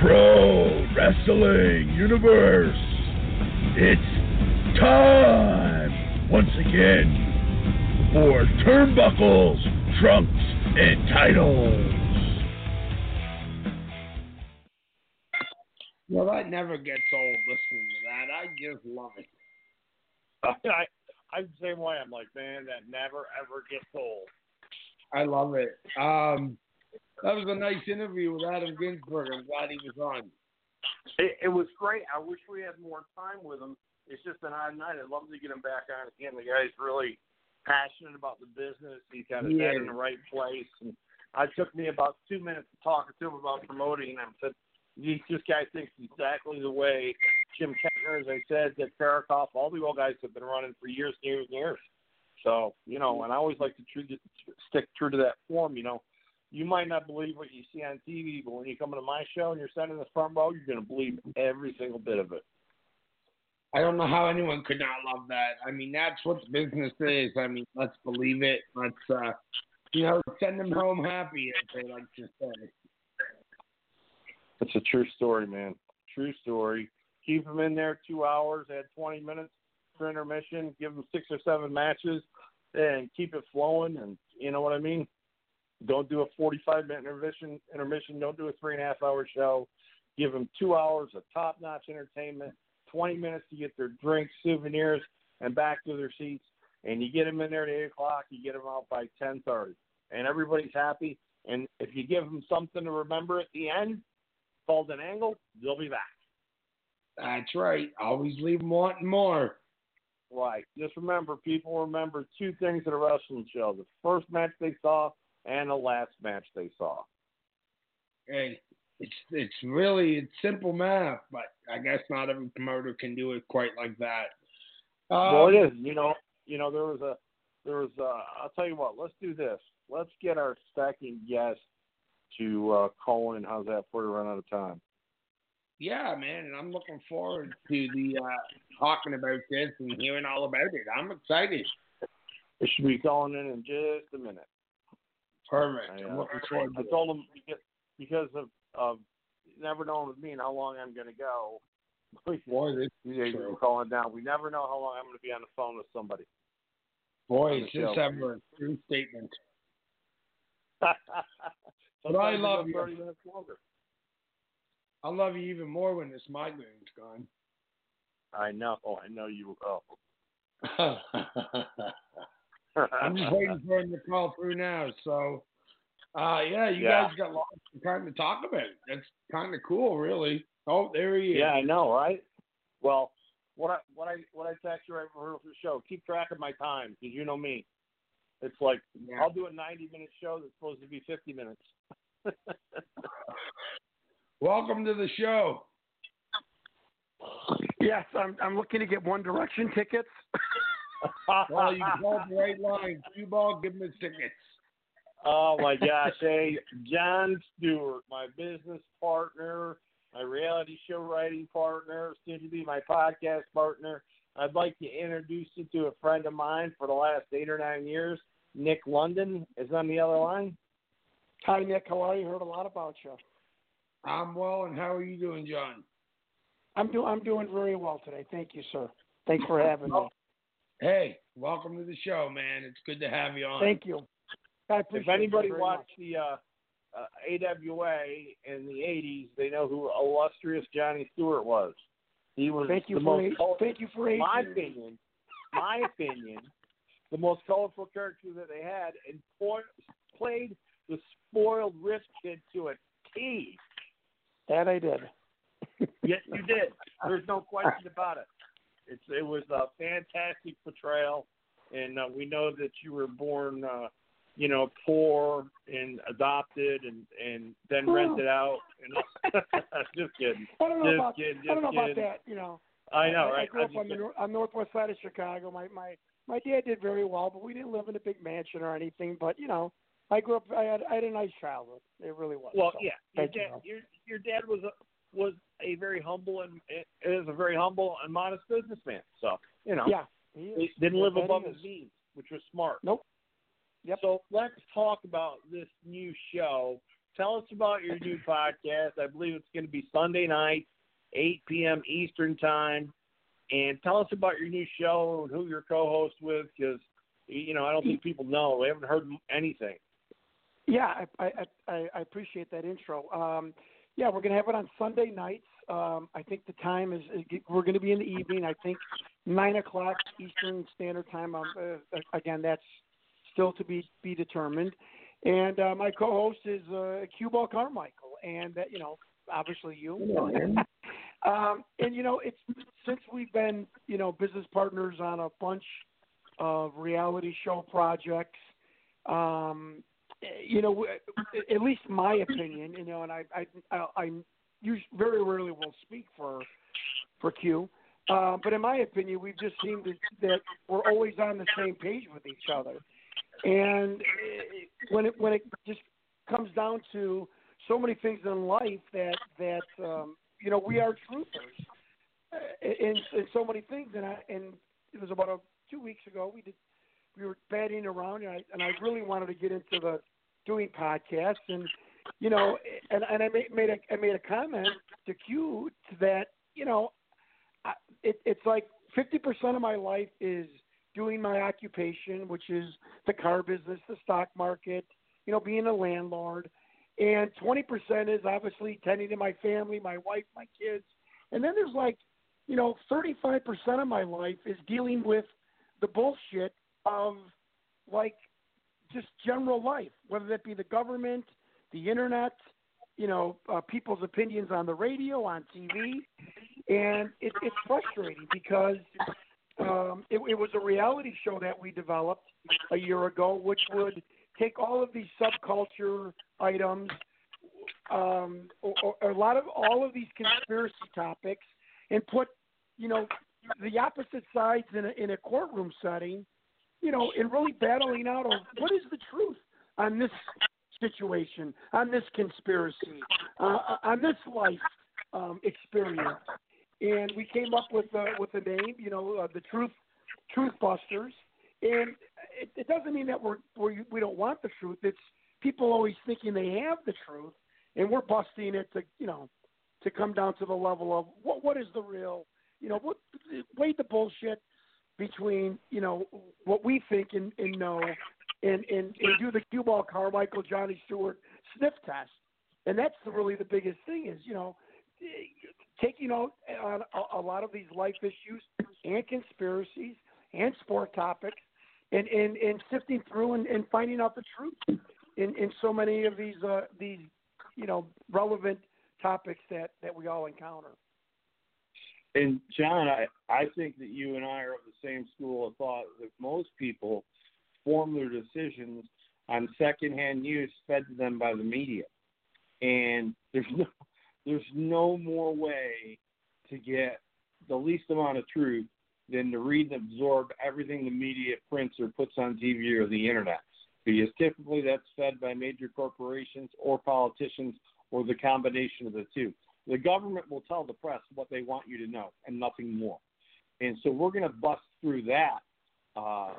Pro Wrestling Universe. It's time once again for turnbuckles, trunks, and titles. Well, that never gets old listening to that. I just love it. I, I'm the same way. I'm like, man, that never ever gets old. I love it. Um, that was a nice interview with Adam Ginsberg. I'm glad he was on. It, it was great. I wish we had more time with him. It's just an odd night. I'd love to get him back on again. The guy's really passionate about the business. He's got his Yeah. head in the right place. And I took me about two minutes talking to him about promoting. And I said, "This this guy thinks exactly the way Jim Kettner, as I said, Dick Caricofe, all the old guys have been running for years and years and years." So you know, and I always like to true, stick true to that form. You know, you might not believe what you see on TV, but when you come to my show and you're sitting in the front row, you're going to believe every single bit of it. I don't know how anyone could not love that. I mean, that's what business is. I mean, let's believe it. Let's, uh, you know, send them home happy, as they like to say. It's a true story, man. True story. Keep them in there two hours, add 20 minutes for intermission, give them six or seven matches, and keep it flowing. And you know what I mean? Don't do a 45 minute intermission. Intermission. Don't do a three and a half hour show. Give them two hours of top notch entertainment, 20 minutes to get their drinks, souvenirs, and back to their seats. And you get them in there at eight o'clock. You get them out by 10:30, and everybody's happy. And if you give them something to remember at the end, called an angle, they'll be back. That's right. Always leave them wanting more. Right. Just remember, people remember two things at a wrestling show: the first match they saw and the last match they saw. Hey, it's it's really it's simple math, but I guess not every promoter can do it quite like that. Um, well, it is. You know, you know, there was a, there was. A, I'll tell you what. Let's do this. Let's get our second guest to uh, call in. How's that for you? Run out of time. Yeah, man, and I'm looking forward to the uh, talking about this and hearing all about it. I'm excited. It should be calling in in just a minute. Perfect. I, I'm uh, looking forward I told him because of of never knowing with me and how long I'm going to go. Boy, this Yeah, you're calling down. We never know how long I'm going to be on the phone with somebody. boy, it's just ever a true statement. Sometimes I love you. I'll love you even more when this migraine's gone. I know. Oh, I know you will. Oh. I'm just waiting for him to call through now. So, uh, yeah, you Yeah. guys got lots of time to talk about. It. That's kind of cool, really. Oh, there he is. Yeah, I know, right? Well, what I what I what I text you right before the show. Keep track of my time because you know me. It's like Yeah. I'll do a 90 minute show that's supposed to be 50 minutes. Welcome to the show. Yes, I'm I'm looking to get One Direction tickets. Well, you called the right line. Cue ball, give him his tickets. Oh my gosh! Hey, John Stewart, my business partner, my reality show writing partner, soon to be my podcast partner. I'd like to introduce you to a friend of mine for the last eight or nine years. Nick London is on the other line. Hi, Nick. How are you? Heard a lot about you. I'm well, and how are you doing, John? I'm doing I'm doing very well today. Thank you, sir. Thanks for having me. Hey, welcome to the show, man. It's good to have you on. Thank you. I appreciate If anybody watched much. the uh, uh, AWA in the '80s, they know who illustrious Johnny Stewart was. He was Thank you the for most thank you for my opinion, my opinion, the most colorful character that they had, and played the spoiled rich kid to a T. That I did. Yes, you did. There's no question about it. It's it was a fantastic portrayal, and uh, we know that you were born, uh, you know, poor and adopted, and and then rented out. And just kidding. I don't know Just about kidding, I don't know just about kidding. that. You know, I know, I, right? I grew I'm up on the kidding. on northwest side of Chicago. My my my dad did very well, but we didn't live in a big mansion or anything. But you know, I grew up. I had I had a nice childhood. It really was. Well, so, yeah, your thank you, dad, your your dad was a was a very humble and is a very humble and modest businessman. So you know, Yeah. He he didn't live above his means, which was smart. Nope. Yep. So let's talk about this new show. Tell us about your new podcast. I believe it's going to be Sunday night, 8 p.m. Eastern time. And tell us about your new show and who you're co-host with, because you know I don't think people know. They haven't heard anything. Yeah, I, I, I, I appreciate that intro. Um, yeah, we're going to have it on Sunday nights. Um, I think the time is, is we're going to be in the evening. I think nine o'clock Eastern Standard Time. Um, uh, again, that's still to be be determined. and uh, my co-host is uh, Cue Ball Carmichael, and that you know, obviously you. um, and you know, it's since we've been you know business partners on a bunch of reality show projects. Um, you know, at least my opinion, you know, and I I I, I very rarely will speak for for Q. Uh, but in my opinion, we've just seemed that, that we're always on the same page with each other. And when it when it just comes down to so many things in life that that um, you know we are truthers uh, in, in so many things. And I and it was about a, two weeks ago we did we were batting around and I and I really wanted to get into the doing podcasts and you know and and I made, made a I made a comment to Q that you know I, it, it's like fifty percent of my life is doing my occupation, which is the car business, the stock market, you know, being a landlord. And 20% is obviously tending to my family, my wife, my kids. And then there's like, you know, 35% of my life is dealing with the bullshit of like just general life, whether that be the government, the internet, you know, uh, people's opinions on the radio, on TV. And it, it's frustrating because um, it, it was a reality show that we developed a year ago, which would take all of these subculture items, um, or, or a lot of all of these conspiracy topics, and put, you know, the opposite sides in a, in a courtroom setting, you know, and really battling out of what is the truth on this situation, on this conspiracy, uh, on this life um, experience and we came up with uh, with a name, you know, uh, the Truth Truth Busters. And it, it doesn't mean that we're, we're we don't want the truth. It's people always thinking they have the truth, and we're busting it to you know to come down to the level of what what is the real you know what weigh the bullshit between you know what we think and, and know and, and and do the cue ball Carmichael Johnny Stewart sniff test and that's the, really the biggest thing is you know taking out on a, a lot of these life issues and conspiracies and sport topics and, and, and sifting through and, and finding out the truth in, in so many of these uh, these you know relevant topics that, that we all encounter. And John, I, I think that you and I are of the same school of thought that most people form their decisions on secondhand news fed to them by the media. And there's no there's no more way to get the least amount of truth than to read and absorb everything the media prints or puts on TV or the internet. Because typically that's fed by major corporations or politicians or the combination of the two. The government will tell the press what they want you to know and nothing more. And so we're going to bust through that uh,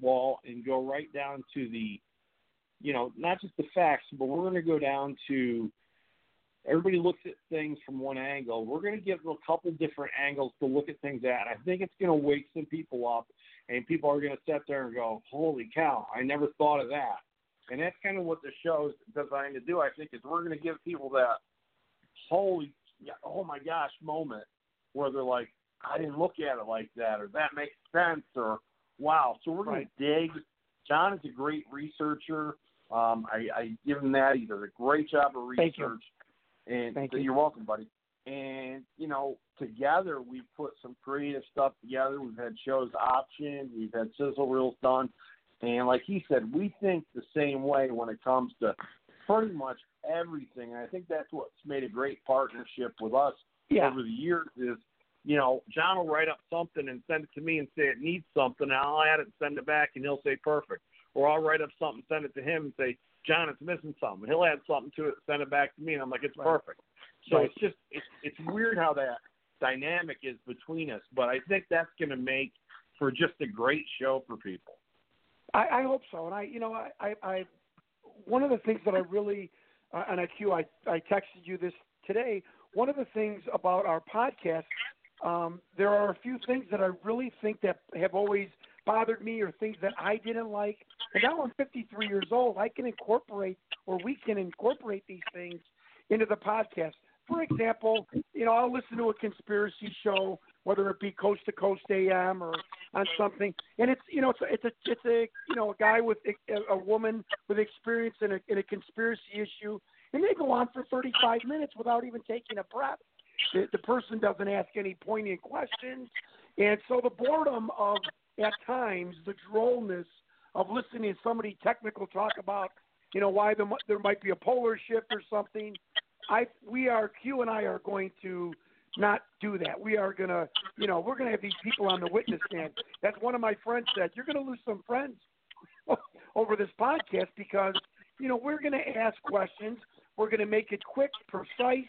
wall and go right down to the, you know, not just the facts, but we're going to go down to everybody looks at things from one angle. We're going to give them a couple different angles to look at things at. I think it's going to wake some people up, and people are going to sit there and go, "Holy cow! I never thought of that." And that's kind of what the show is designed to do. I think is we're going to give people that holy, oh my gosh moment where they're like, "I didn't look at it like that," or "That makes sense," or "Wow." So we're going to dig. John is a great researcher. Um, I, I give him that. He does a great job of research. And Thank so you. you're welcome, buddy. And you know, together we've put some creative stuff together. We've had shows optioned. We've had sizzle reels done. And like he said, we think the same way when it comes to pretty much everything. And I think that's what's made a great partnership with us Yeah. over the years is, you know, John will write up something and send it to me and say it needs something, and I'll add it and send it back, and he'll say perfect. Or I'll write up something, send it to him, and say, John, it's missing something. He'll add something to it, send it back to me, and I'm like, it's Right. perfect. So Right. it's just it's it's weird how that dynamic is between us, but I think that's going to make for just a great show for people. I, I hope so. And I, you know, I, I, I one of the things that I really, uh, and I Q, I, I texted you this today. One of the things about our podcast, um, there are a few things that I really think that have always bothered me, or things that I didn't like. And now I'm 53 years old. I can incorporate, or we can incorporate these things into the podcast. For example, you know, I'll listen to a conspiracy show, whether it be Coast to Coast AM or on something, and it's you know it's a, it's a it's a you know a guy with a, a woman with experience in a in a conspiracy issue, and they go on for 35 minutes without even taking a breath. The, the person doesn't ask any poignant questions, and so the boredom of at times the drollness of listening to somebody technical talk about you know why the, there might be a polar shift or something. I we are Q and I are going to not do that. We are going to, you know, we're to have these people on the witness stand. That's one of my friends said. You're going to lose some friends over this podcast because, you know, we're going to ask questions. We're going to make it quick, precise,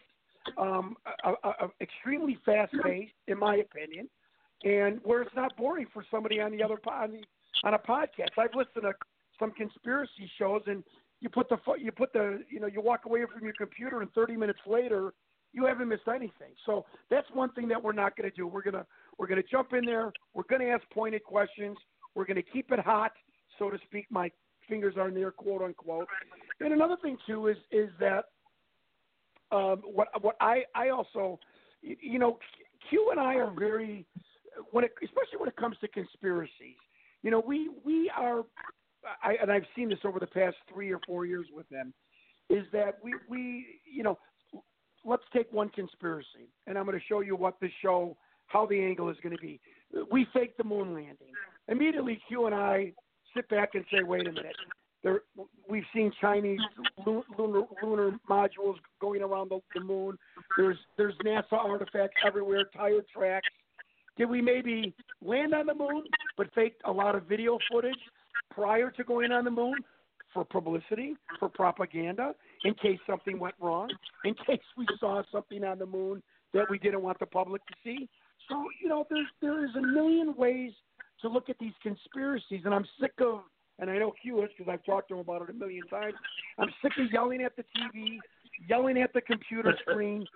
um, a, a extremely fast paced, in my opinion, and where it's not boring for somebody on the other on the on a podcast. I've listened to some conspiracy shows, and you put the you put the you know you walk away from your computer, and 30 minutes later you haven't missed anything. So that's one thing that we're not going to do. We're gonna we're gonna jump in there. We're gonna ask pointed questions. We're gonna keep it hot, so to speak. My fingers are in there, quote unquote. And another thing too is is that um, what what I I also you know Q and I are very when it especially when it comes to conspiracies. You know we we are I, and I've seen this over the past three or four years with them, is that we we you know let's take one conspiracy, and I'm going to show you what the show, how the angle is going to be. We faked the moon landing. Immediately, Q and I sit back and say, wait a minute. There, we've seen Chinese lunar, lunar modules going around the, the moon. There's there's NASA artifacts everywhere, tire tracks. Did we maybe land on the moon, but faked a lot of video footage prior to going on the moon for publicity, for propaganda? in case something went wrong, in case we saw something on the moon that we didn't want the public to see. So, you know, there's there is a million ways to look at these conspiracies, and I'm sick of, and I know Q is because I've talked to him about it a million times. I'm sick of yelling at the TV, yelling at the computer screen.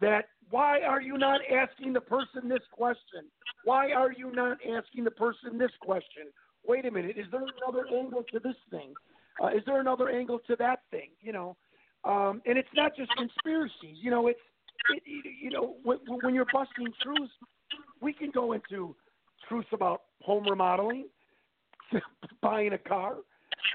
That why are you not asking the person this question? Why are you not asking the person this question? Wait a minute, is there another angle to this thing? Uh, is there another angle to that thing? You know, um, and it's not just conspiracies. You know, it's it, you know when, when you're busting truths, we can go into truths about home remodeling, buying a car,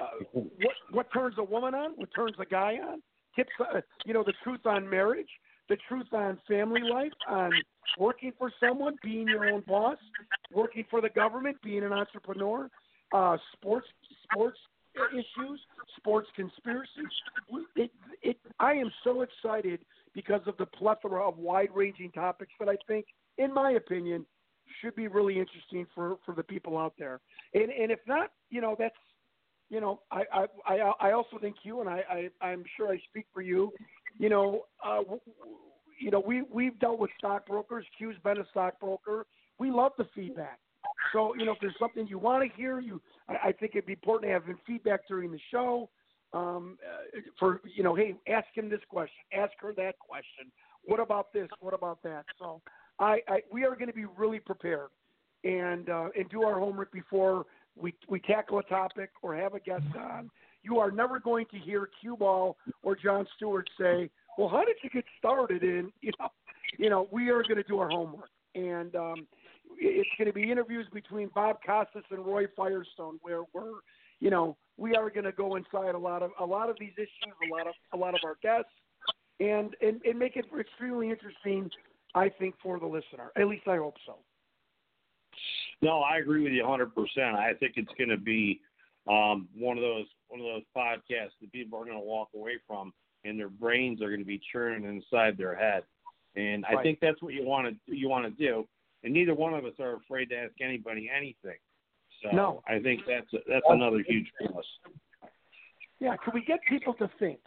uh, what what turns a woman on, what turns a guy on, tips, uh, you know, the truth on marriage, the truth on family life, on working for someone, being your own boss, working for the government, being an entrepreneur, uh, sports sports issues, sports conspiracies. It, it, I am so excited because of the plethora of wide-ranging topics that I think, in my opinion, should be really interesting for for the people out there. And and if not, you know, that's you know, I I I, I also think you and I, I I'm sure I speak for you. You know, uh, you know, we we've dealt with stockbrokers. Q's been a stockbroker. We love the feedback. So, you know, if there's something you want to hear, you, I, I think it'd be important to have feedback during the show. Um, uh, for you know, hey, ask him this question, ask her that question. What about this? What about that? So, I, I we are going to be really prepared and uh, and do our homework before we we tackle a topic or have a guest on. You are never going to hear Q Ball or John Stewart say, "Well, how did you get started?" In you know, you know, we are going to do our homework, and um, it's going to be interviews between Bob Costas and Roy Firestone, where we're, you know, we are going to go inside a lot of a lot of these issues, a lot of a lot of our guests, and and, and make it extremely interesting. I think for the listener, at least I hope so. No, I agree with you 100. percent I think it's going to be um, one of those one of those podcasts that people are going to walk away from, and their brains are going to be churning inside their head. And right. I think that's what you want to you want to do and neither one of us are afraid to ask anybody anything. So no. I think that's a, that's another huge plus. Yeah, can we get people to think?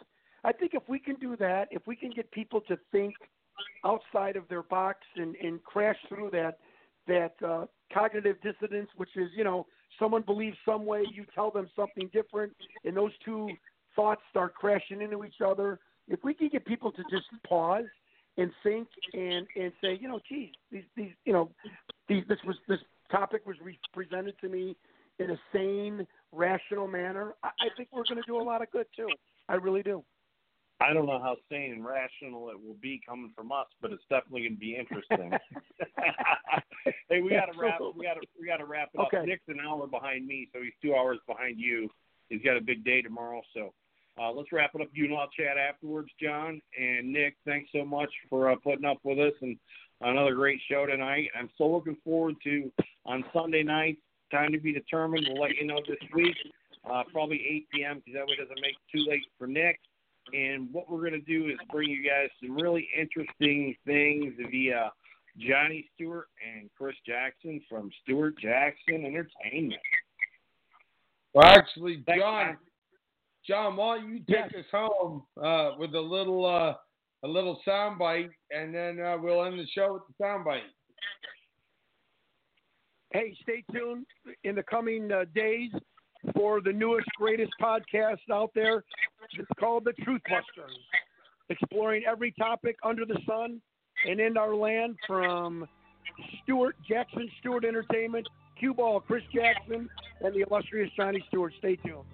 I think if we can do that, if we can get people to think outside of their box and, and crash through that that uh, cognitive dissonance, which is you know someone believes some way, you tell them something different, and those two thoughts start crashing into each other. If we can get people to just pause and think and and say, you know, geez, these these you know, these this was this topic was re- presented to me in a sane, rational manner. I, I think we're going to do a lot of good too. I really do. I don't know how sane and rational it will be coming from us, but it's definitely going to be interesting. hey, we got to wrap. We got to we got to wrap it okay. up. Nick's an hour behind me, so he's two hours behind you. He's got a big day tomorrow, so uh, let's wrap it up. You and I'll chat afterwards, John and Nick. Thanks so much for uh, putting up with us and another great show tonight. I'm so looking forward to on Sunday night. Time to be determined. We'll let you know this week, uh, probably 8 p.m. because that way it doesn't make it too late for Nick. And what we're going to do is bring you guys some really interesting things via Johnny Stewart and Chris Jackson from Stewart Jackson Entertainment. Well, actually, Thanks, John. John, why don't you take us home uh, with a little uh, a little soundbite, and then uh, we'll end the show with the soundbite. Hey, stay tuned in the coming uh, days for the newest, greatest podcast out there. It's called The Truth Busters, exploring every topic under the sun and in our land from Stewart Jackson Stewart Entertainment, Cue Ball Chris Jackson, and the illustrious Johnny Stewart. Stay tuned.